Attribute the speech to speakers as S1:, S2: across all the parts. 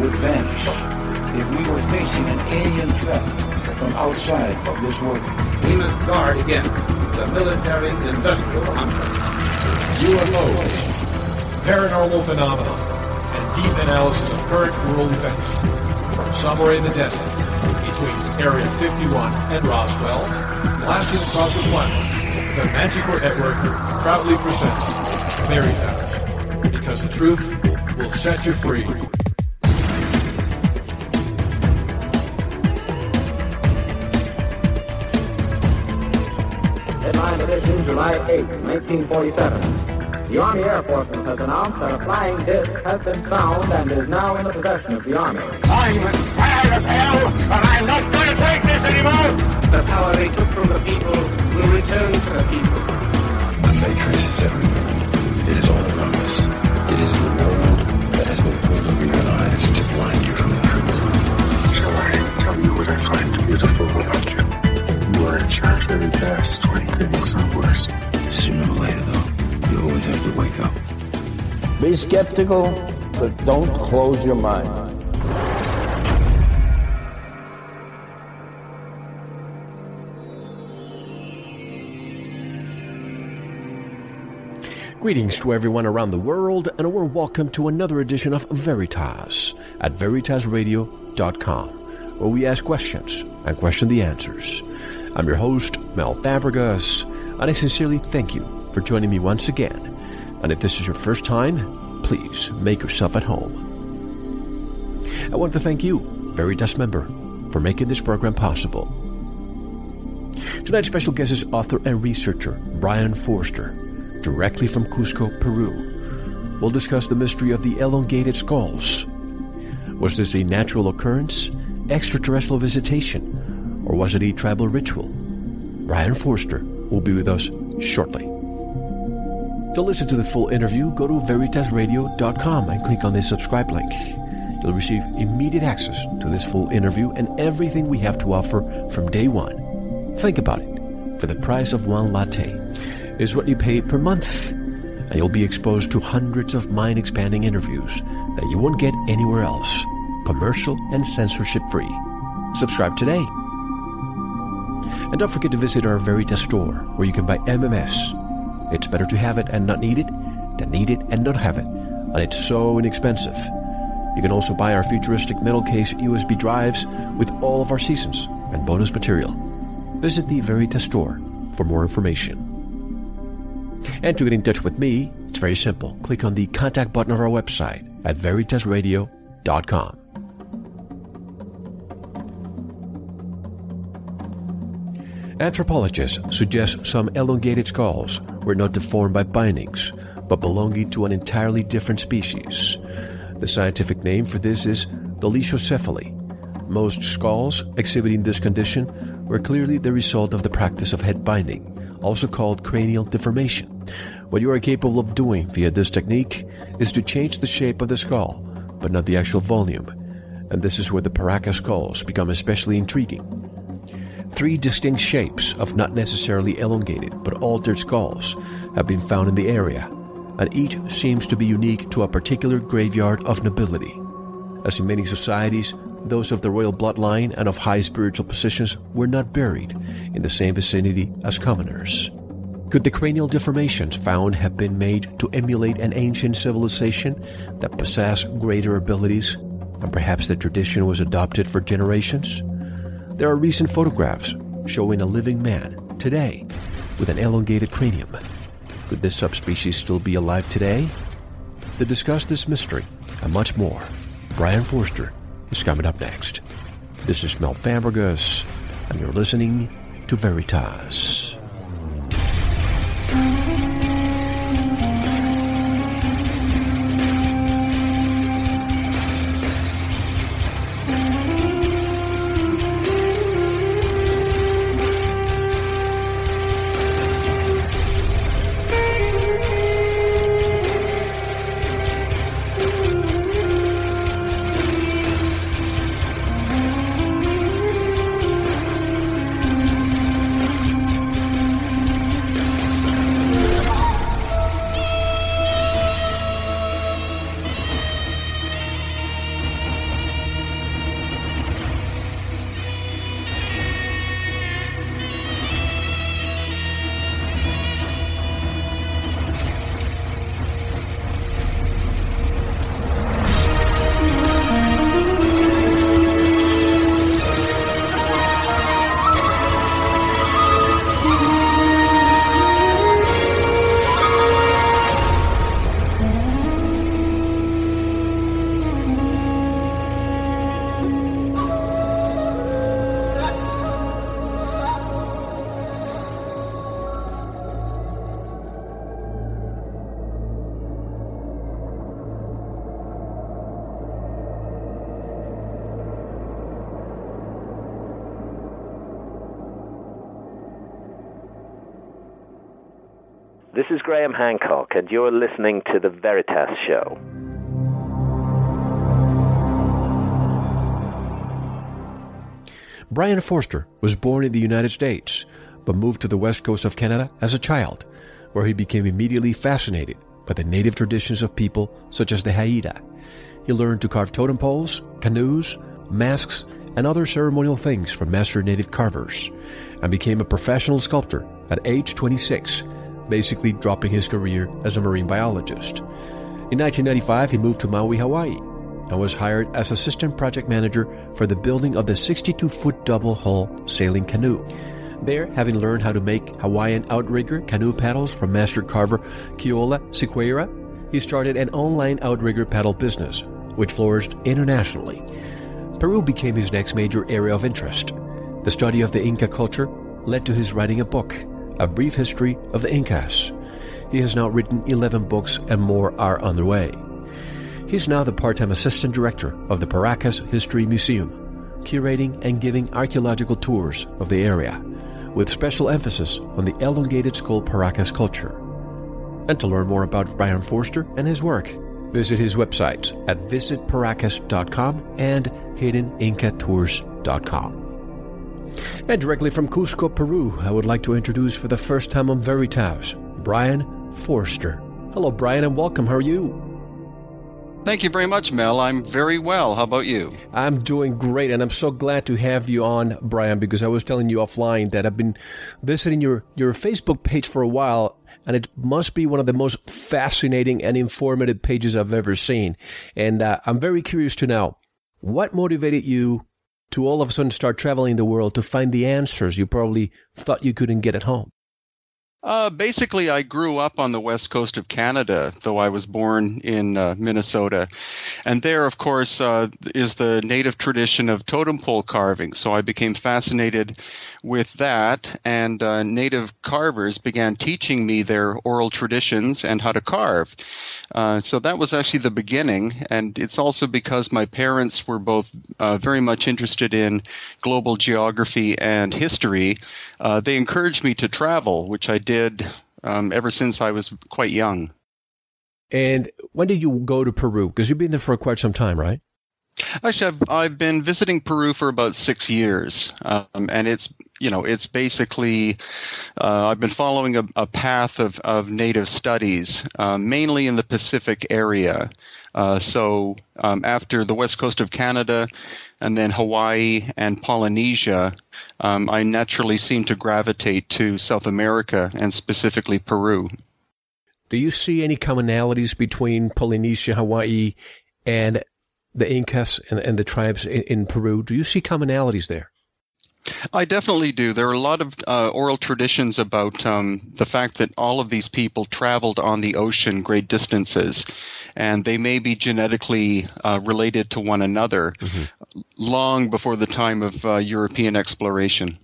S1: Would vanish if we were facing an alien threat from outside of this world.
S2: We must guard against the military industrial complex.
S3: UFOs, paranormal phenomena, and deep analysis of current world events. From somewhere in the desert, between Area 51 and Roswell, blasting across the planet, the Manticore Network proudly presents Veritas, because the truth will set you free.
S4: July 8, 1947. The Army Air Forces has announced that a flying disc has been found and is now in the possession of the Army.
S5: I'm tired of hell, and I'm not going to take this anymore.
S6: The power they took from the people will return to the people.
S7: The Matrix is everywhere. It is all around us. It is the world that has been pulled over your eyes to blind you from the truth.
S8: Shall I tell you what I find beautiful about you? You are in charge very fast when things are worse.
S7: Sooner or later, though, you always have to wake up.
S1: Be skeptical, but don't close your mind.
S9: Greetings to everyone around the world, and a warm welcome to another edition of Veritas at VeritasRadio.com, where we ask questions and question the answers. I'm your host, Mel Fabregas, and I sincerely thank you for joining me once again. And if this is your first time, please make yourself at home. I want to thank you, Veritas member, for making this program possible. Tonight's special guest is author and researcher Brian Foerster directly from Cusco, Peru. We'll discuss the mystery of the elongated skulls. Was this a natural occurrence, extraterrestrial visitation, or was it a tribal ritual? Brian Foerster will be with us shortly. To listen to the full interview, go to veritasradio.com and click on the subscribe link. You'll receive immediate access to this full interview and everything we have to offer from day one. Think about it. For the price of one latte, is what you pay per month. And you'll be exposed to hundreds of mind expanding interviews that you won't get anywhere else, commercial and censorship free. Subscribe today. And don't forget to visit our Veritas store where you can buy MMS. It's better to have it and not need it than need it and not have it. And it's so inexpensive. You can also buy our futuristic metal case USB drives with all of our seasons and bonus material. Visit the Veritas store for more information. And to get in touch with me, it's very simple. Click on the contact button of our website at veritasradio.com. Anthropologists suggest some elongated skulls were not deformed by bindings, but belonging to an entirely different species. The scientific name for this is dolichocephaly. Most skulls exhibiting this condition were clearly the result of the practice of head binding, also called cranial deformation. What you are capable of doing via this technique is to change the shape of the skull, but not the actual volume. And this is where the Paracas skulls become especially intriguing. Three distinct shapes of not necessarily elongated but altered skulls have been found in the area, and each seems to be unique to a particular graveyard of nobility. As in many societies, those of the royal bloodline and of high spiritual positions were not buried in the same vicinity as commoners. Could the cranial deformations found have been made to emulate an ancient civilization that possessed greater abilities, and perhaps the tradition was adopted for generations? There are recent photographs showing a living man today with an elongated cranium. Could this subspecies still be alive today? To discuss this mystery and much more, Brian Foerster is coming up next. This is Mel Fabregas, and you're listening to Veritas.
S10: This is Graham Hancock, and you're listening to The Veritas Show.
S9: Brian Foerster was born in the United States, but moved to the west coast of Canada as a child, where he became immediately fascinated by the native traditions of people such as the Haida. He learned to carve totem poles, canoes, masks, and other ceremonial things from master native carvers, and became a professional sculptor at age 26 basically dropping his career as a marine biologist. In 1995, he moved to Maui, Hawaii, and was hired as assistant project manager for the building of the 62 foot double hull sailing canoe. There, having learned how to make Hawaiian outrigger canoe paddles from master carver Keola Sequeira, he started an online outrigger paddle business, which flourished internationally. Peru became his next major area of interest. The study of the Inca culture led to his writing a book, a Brief History of the Incas. He has now written 11 books and more are underway. He's now the part-time assistant director of the Paracas History Museum, curating and giving archaeological tours of the area, with special emphasis on the elongated skull Paracas culture. And to learn more about Brian Foerster and his work, visit his websites at visitparacas.com and hiddenincatours.com. And directly from Cusco, Peru, I would like to introduce for the first time on Veritas, Brian Foerster. Hello, Brian, and welcome. How are you?
S11: Thank you very much, Mel. I'm very well. How about you?
S9: I'm doing great, and I'm so glad to have you on, Brian, because I was telling you offline that I've been visiting your, your Facebook page for a while, and it must be one of the most fascinating and informative pages I've ever seen. And uh, I'm very curious to know what motivated you to all of a sudden start traveling the world to find the answers you probably thought you couldn't get at home?
S11: Uh, basically, I grew up on the west coast of Canada, though I was born in uh, Minnesota. And there, of course, uh, is the native tradition of totem pole carving. So I became fascinated with that, and uh, native carvers began teaching me their oral traditions and how to carve. Uh, so that was actually the beginning. And it's also because my parents were both uh, very much interested in global geography and history. they encouraged me to travel, which I did um, ever since I was quite young.
S9: And when did you go to Peru? Because you've been there for quite some time, right?
S11: Actually, I've, I've been visiting Peru for about six years, um, and it's you know it's basically uh, I've been following a, a, path of, of native studies, uh, mainly in the Pacific area. Uh, so um, after the west coast of Canada, and then Hawaii and Polynesia, um, I naturally seem to gravitate to South America and specifically Peru.
S9: Do you see any commonalities between Polynesia, Hawaii, and the Incas and, and the tribes in, in, Peru? Do you see commonalities there?
S11: I definitely do. There are a lot of uh, oral traditions about um, the fact that all of these people traveled on the ocean great distances, and they may be genetically uh, related to one another mm-hmm. long before the time of uh, European exploration.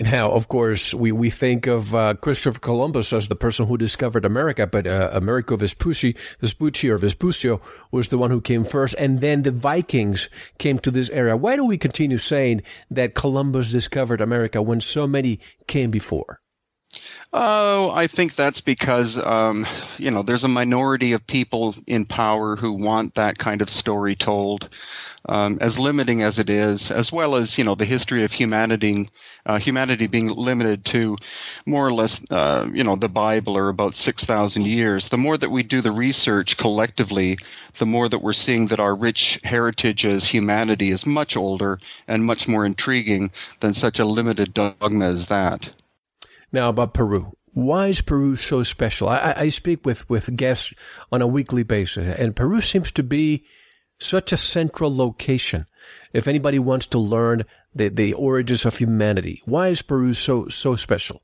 S9: Now, of course, we, we think of uh, Christopher Columbus as the person who discovered America, but uh, Amerigo Vespucci, Vespucci or Vespuccio was the one who came first, and then the Vikings came to this area. Why do we continue saying that Columbus discovered America when so many came before?
S11: Oh, I think that's because um, you know there's a minority of people in power who want that kind of story told, um, as limiting as it is, as well as you know the history of humanity, uh, humanity being limited to more or less uh, you know the Bible or about six thousand years. The more that we do the research collectively, the more that we're seeing that our rich heritage as humanity is much older and much more intriguing than such a limited dogma as that.
S9: Now about Peru. Why is Peru so special? I, I speak with, with guests on a weekly basis, and Peru seems to be such a central location. If anybody wants to learn the, the origins of humanity, why is Peru so so special?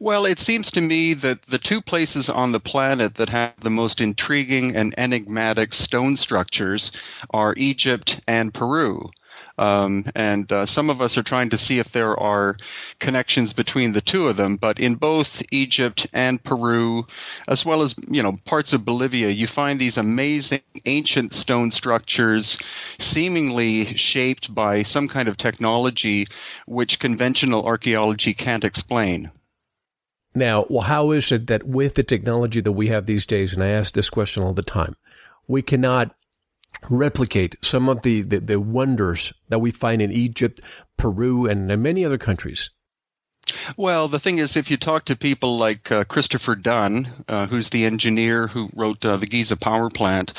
S11: Well, it seems to me that the two places on the planet that have the most intriguing and enigmatic stone structures are Egypt and Peru. Um, and uh, some of us are trying to see if there are connections between the two of them. But in both Egypt and Peru, as well as you know parts of Bolivia, you find these amazing ancient stone structures, seemingly shaped by some kind of technology which conventional archaeology can't explain.
S9: Now, well, how is it that with the technology that we have these days, and I ask this question all the time, we cannot replicate some of the, the, the wonders that we find in Egypt, Peru, and, and many other countries?
S11: Well, the thing is, if you talk to people like uh, Christopher Dunn, uh, who's the engineer who wrote uh, the Giza power plant,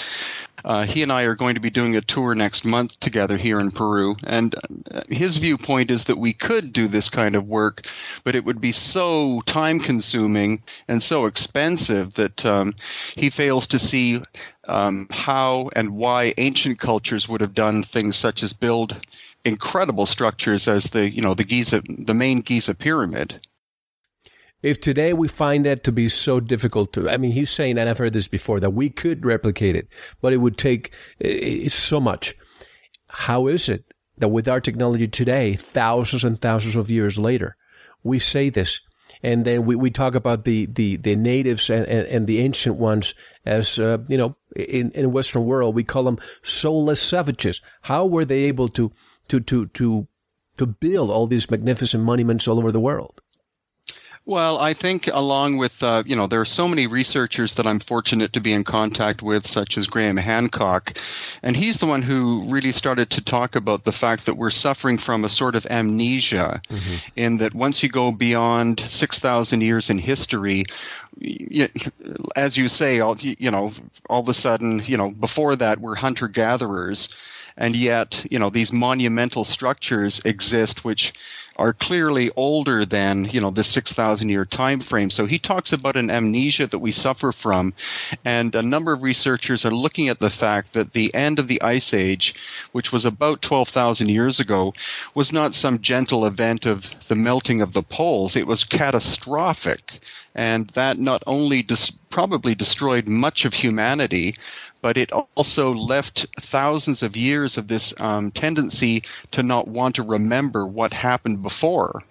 S11: uh, he and I are going to be doing a tour next month together here in Peru. And uh, his viewpoint is that we could do this kind of work, but it would be so time consuming and so expensive that um, he fails to see um, how and why ancient cultures would have done things such as build incredible structures as the you know the Giza the main Giza pyramid.
S9: If today we find that to be so difficult to, I mean, he's saying, and I've heard this before, that we could replicate it, but it would take so much. How is it that with our technology today, thousands and thousands of years later, we say this, and then we, we talk about the, the, the natives and, and, and the ancient ones as, uh, you know, in, in Western world, we call them soulless savages. How were they able to to to to to build all these magnificent monuments all over the world?
S11: Well, I think along with, uh, you know, there are so many researchers that I'm fortunate to be in contact with, such as Graham Hancock. And he's the one who really started to talk about the fact that we're suffering from a sort of amnesia, mm-hmm. in that once you go beyond 6,000 years in history, you, as you say, all, you know, all of a sudden, you know, before that, we're hunter gatherers and yet you know these monumental structures exist which are clearly older than you know the 6000 year time frame so he talks about an amnesia that we suffer from. And a number of researchers are looking at the fact that the end of the ice age which was about 12000 years ago was not some gentle event of the melting of the poles. It was catastrophic. And that not only dis- probably destroyed much of humanity but it also left thousands of years of this um, tendency to not want to remember what happened before.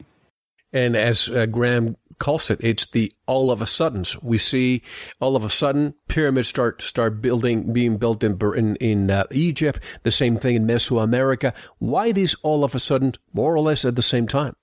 S9: And as uh, Graham calls it, it's the all of a suddens. We see all of a sudden pyramids start start building, being built in in, in uh, Egypt. The same thing in Mesoamerica. Why these all of a sudden, more or less at the same time?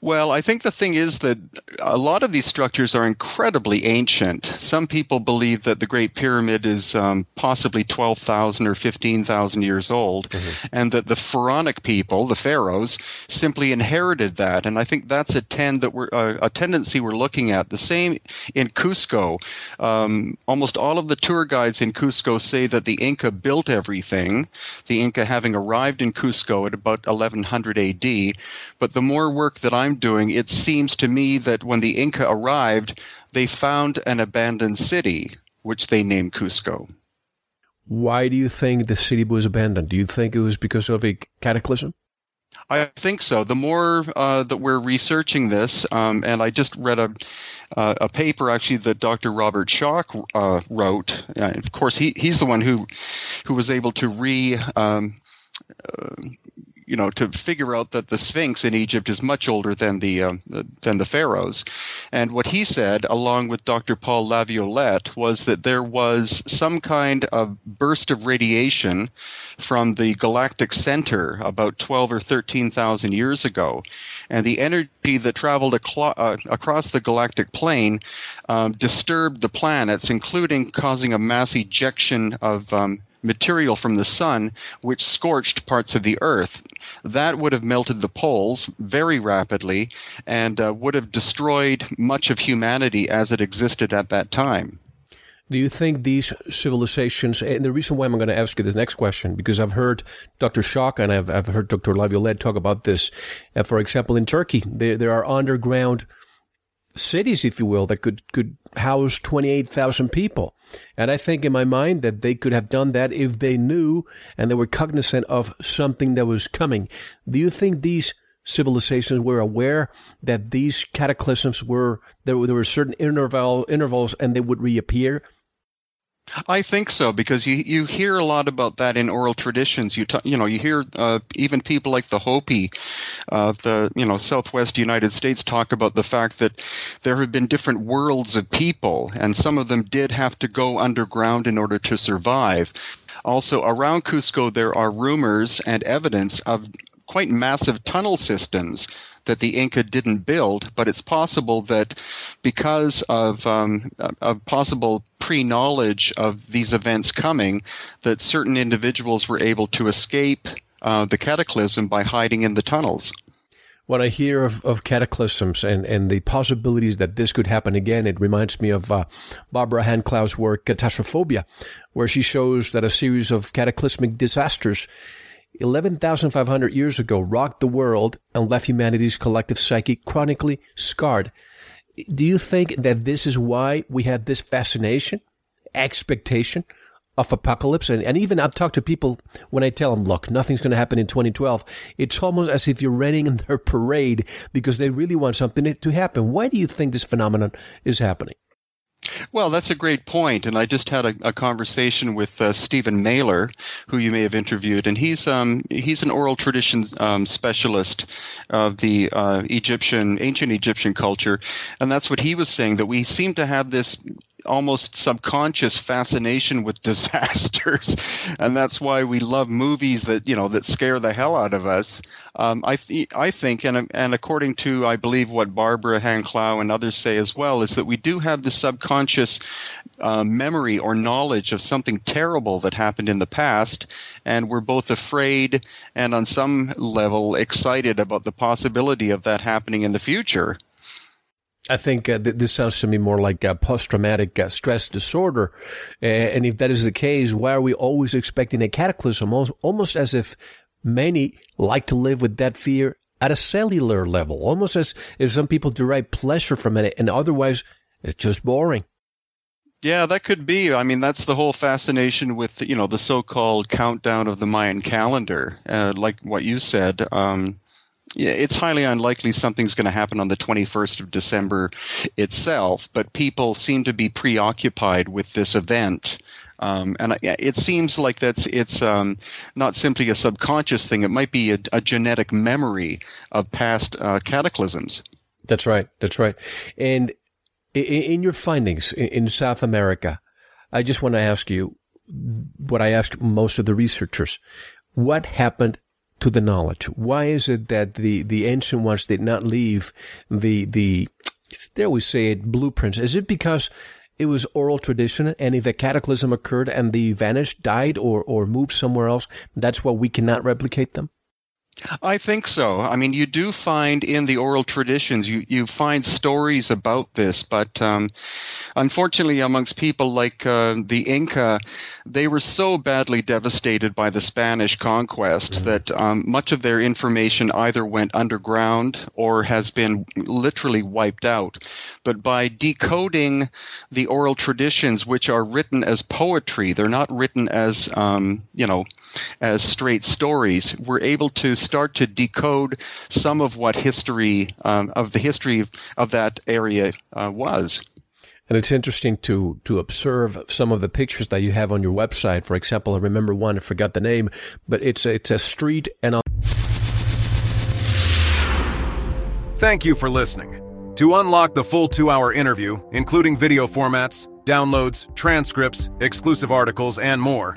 S11: Well, I think the thing is that a lot of these structures are incredibly ancient. Some people believe that the Great Pyramid is um, possibly 12,000 or 15,000 years old, mm-hmm. and that the pharaonic people, the pharaohs, simply inherited that. And I think that's a, tend that we're, uh, a tendency we're looking at. The same in Cusco. Um, almost all of the tour guides in Cusco say that the Inca built everything, the Inca having arrived in Cusco at about 1100 AD. But the more work that I'm doing, it seems to me that when the Inca arrived, they found an abandoned city, which they named Cusco.
S9: Why do you think the city was abandoned? Do you think it was because of a cataclysm?
S11: I think so. The more uh, that we're researching this, um, and I just read a uh, a paper actually that Dr. Robert Schoch uh, wrote. Of course, he he's the one who who was able to re um, uh, you know, to figure out that the Sphinx in Egypt is much older than the uh, than the pharaohs. And what he said, along with Dr. Paul Laviolette, was that there was some kind of burst of radiation from the galactic center about 12 or 13,000 years ago, and the energy that traveled aclo- uh, across the galactic plane um, disturbed the planets, including causing a mass ejection of um, material from the sun, which scorched parts of the Earth. That would have melted the poles very rapidly and uh, would have destroyed much of humanity as it existed at that time.
S9: Do you think these civilizations, and the reason why I'm going to ask you this next question, because I've heard Dr. Schoch and I've, I've heard Dr. Laviolette talk about this. Uh, for example, in Turkey, there, there are underground cities, if you will, that could, could house 28,000 people. And I think in my mind that they could have done that if they knew and they were cognizant of something that was coming. Do you think these civilizations were aware that these cataclysms were, there, were, there were certain interval, intervals and they would reappear?
S11: I think so because you you hear a lot about that in oral traditions. You t- you know you hear uh, even people like the Hopi of uh, the you know Southwest United States talk about the fact that there have been different worlds of people, and some of them did have to go underground in order to survive. Also, around Cusco, there are rumors and evidence of quite massive tunnel systems that the Inca didn't build, but it's possible that because of, um, of possible pre knowledge of these events coming, that certain individuals were able to escape uh, the cataclysm by hiding in the tunnels.
S9: When I hear of, of cataclysms and, and the possibilities that this could happen again, it reminds me of uh, Barbara Hand Clow's work, Catastrophobia, where she shows that a series of cataclysmic disasters 11,500 years ago rocked the world and left humanity's collective psyche chronically scarred. Do you think that this is why we have this fascination, expectation of apocalypse? And, and even I've talked to people when I tell them, look, nothing's going to happen in 2012. It's almost as if you're running in their parade because they really want something to happen. Why do you think this phenomenon is happening?
S11: Well, that's a great point, and I just had a, a conversation with uh, Stephen Mehler, who you may have interviewed, and he's um, he's an oral tradition um, specialist of the uh, Egyptian ancient Egyptian culture, and that's what he was saying that we seem to have this almost subconscious fascination with disasters, and that's why we love movies that you know that scare the hell out of us. Um, I th- I think, and and according to I believe what Barbara Hand Clow and others say as well, is that we do have the subconscious uh, memory or knowledge of something terrible that happened in the past, and we're both afraid and on some level excited about the possibility of that happening in the future.
S9: I think uh, th- this sounds to me more like a post-traumatic uh, stress disorder. Uh, and if that is the case, why are we always expecting a cataclysm? Almost, almost as if many like to live with that fear at a cellular level, almost as if some people derive pleasure from it, and otherwise it's just boring.
S11: Yeah, that could be. I mean, that's the whole fascination with you know the so-called countdown of the Mayan calendar, uh, like what you said. Um, yeah, it's highly unlikely something's going to happen on the 21st of December itself, but people seem to be preoccupied with this event. Um, and it seems like that's it's um, not simply a subconscious thing; it might be a, a genetic memory of past uh, cataclysms.
S9: That's right. That's right. And in, in your findings in, in South America, I just want to ask you what I ask most of the researchers: What happened to the knowledge? Why is it that the, the ancient ones did not leave the, the, they always say it, blueprints? Is it because it was oral tradition and if a cataclysm occurred and they vanished, died, or, or moved somewhere else, that's why we cannot replicate them?
S11: I think so. I mean, you do find in the oral traditions, you, you find stories about this, but um, unfortunately, amongst people like uh, the Inca, they were so badly devastated by the Spanish conquest mm-hmm. that um, much of their information either went underground or has been literally wiped out. But by decoding the oral traditions, which are written as poetry, they're not written as, um, you know, as straight stories, we're able to start to decode some of what history um, of the history of that area uh, was.
S9: And it's interesting to to observe some of the pictures that you have on your website. For example, I remember one, I forgot the name, but it's a, it's a street and a
S12: Thank you for listening. To unlock the full two hour interview, including video formats, downloads, transcripts, exclusive articles, and more,